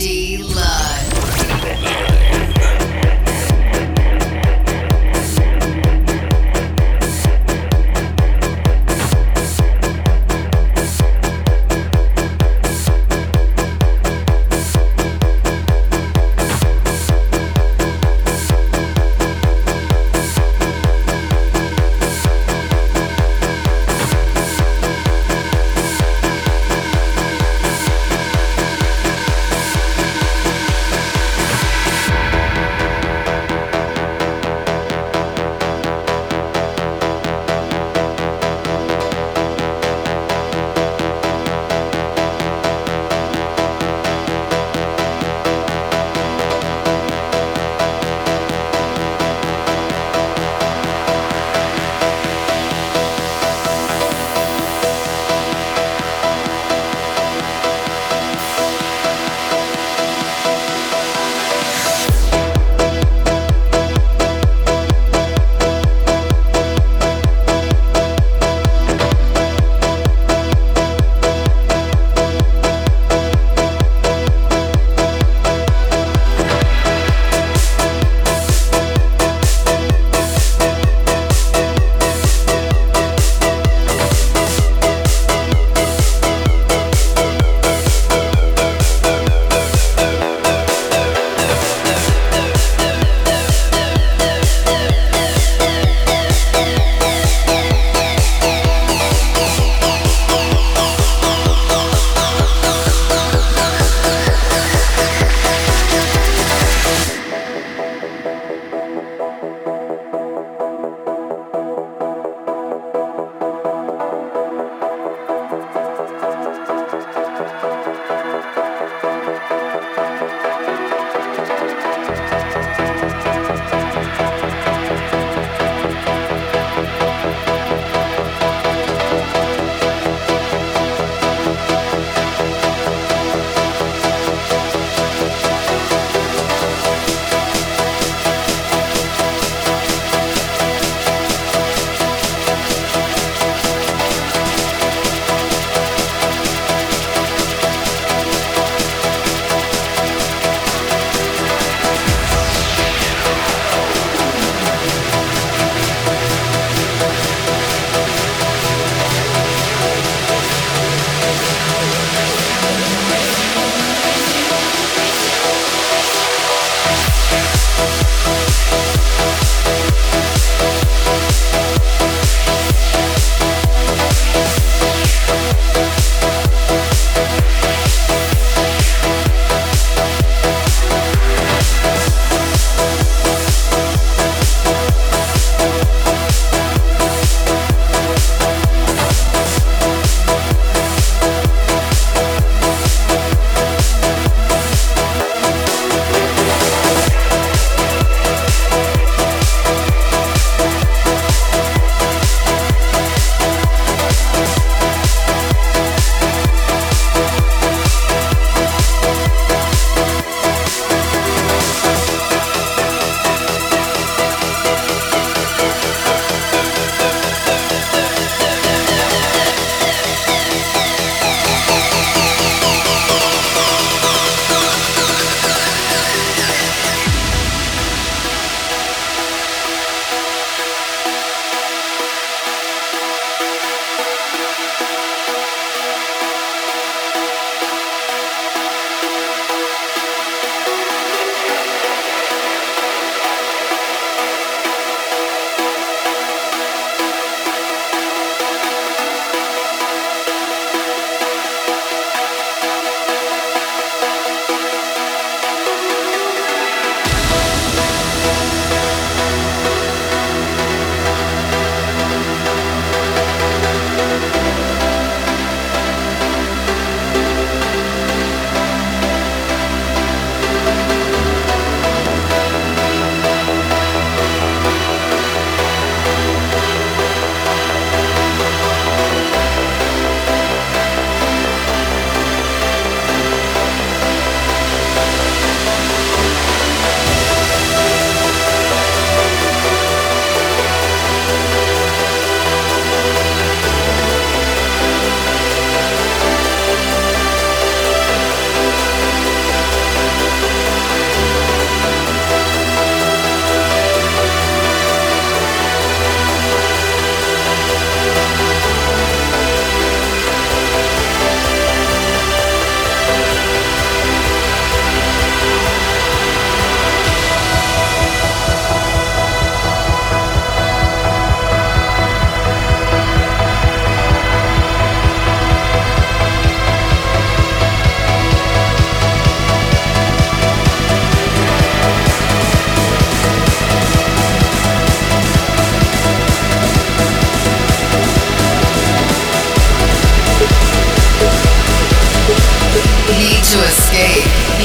D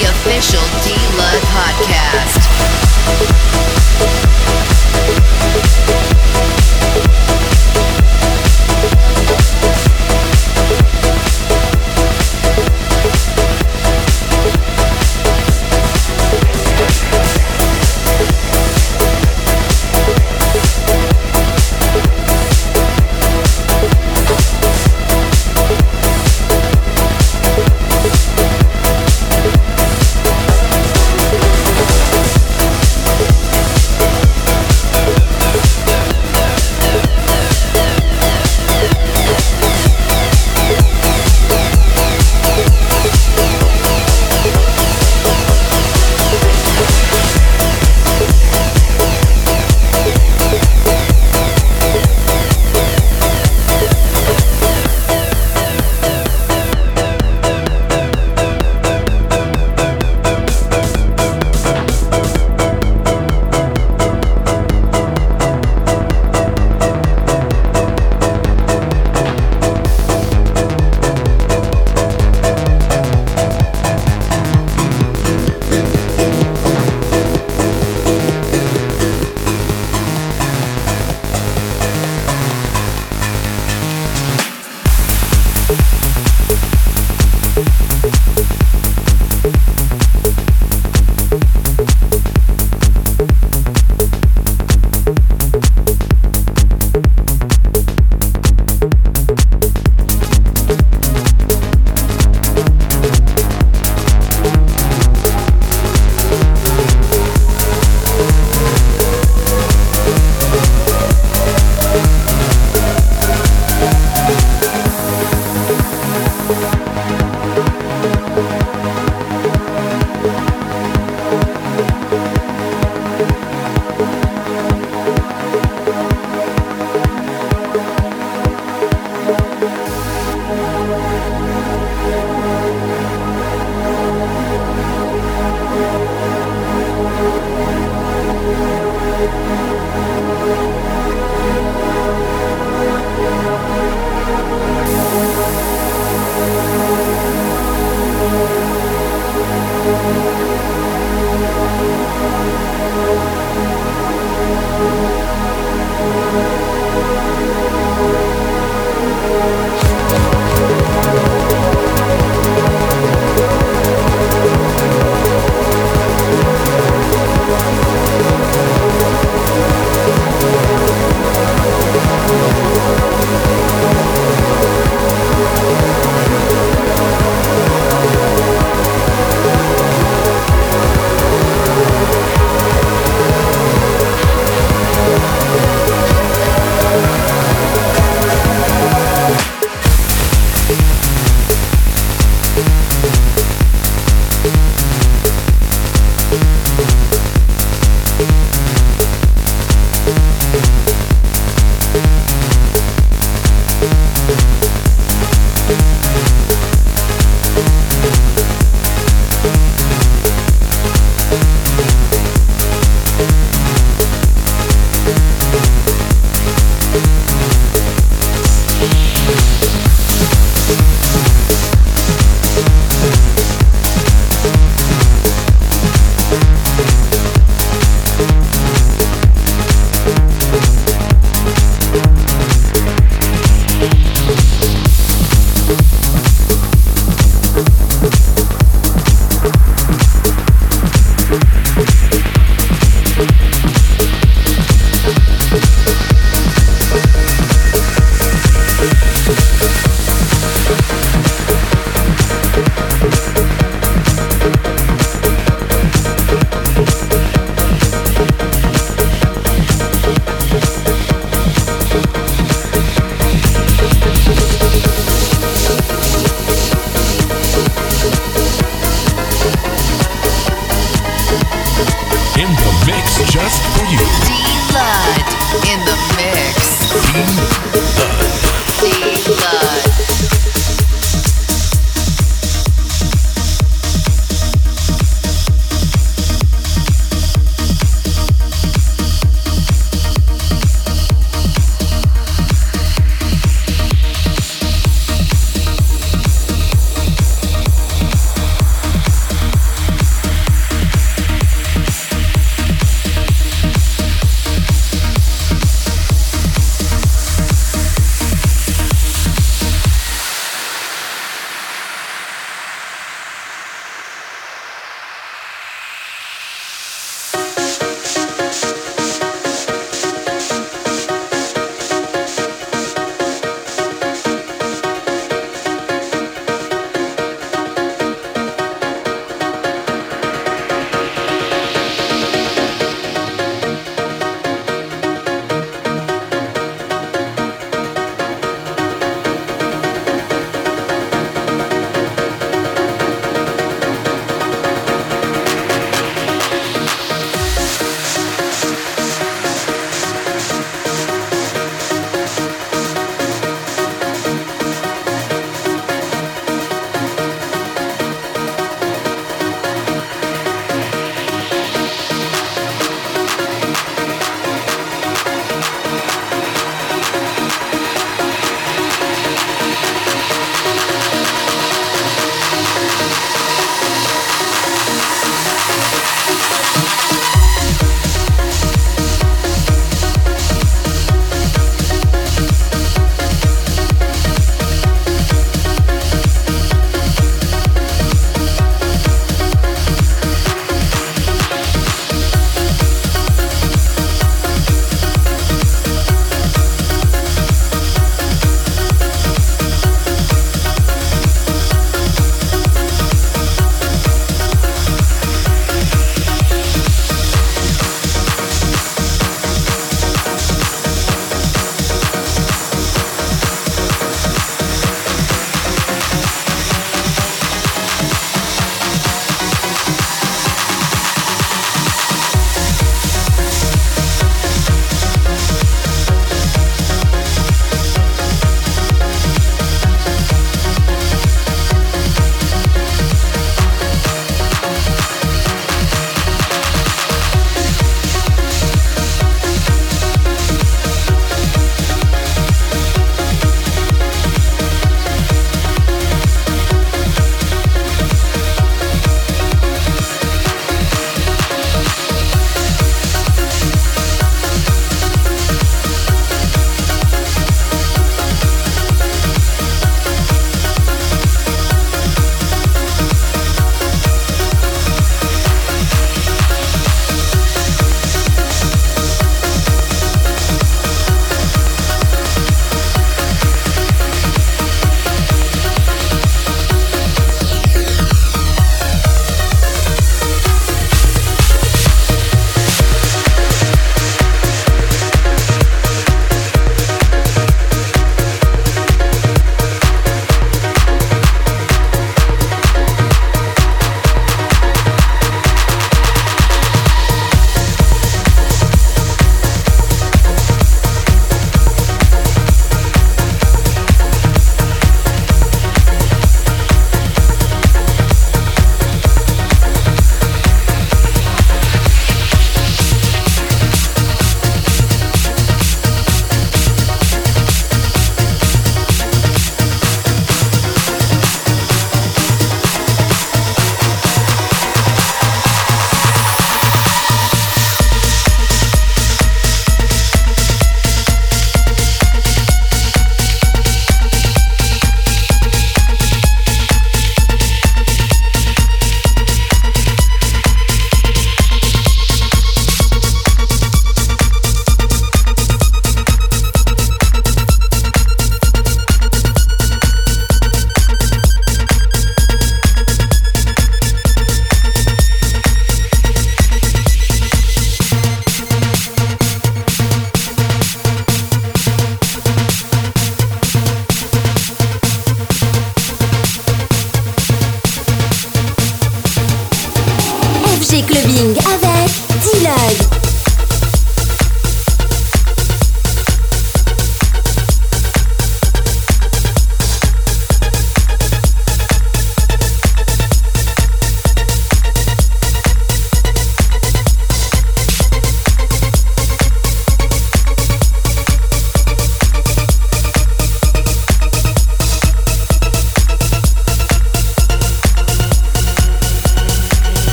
the official D Lud podcast.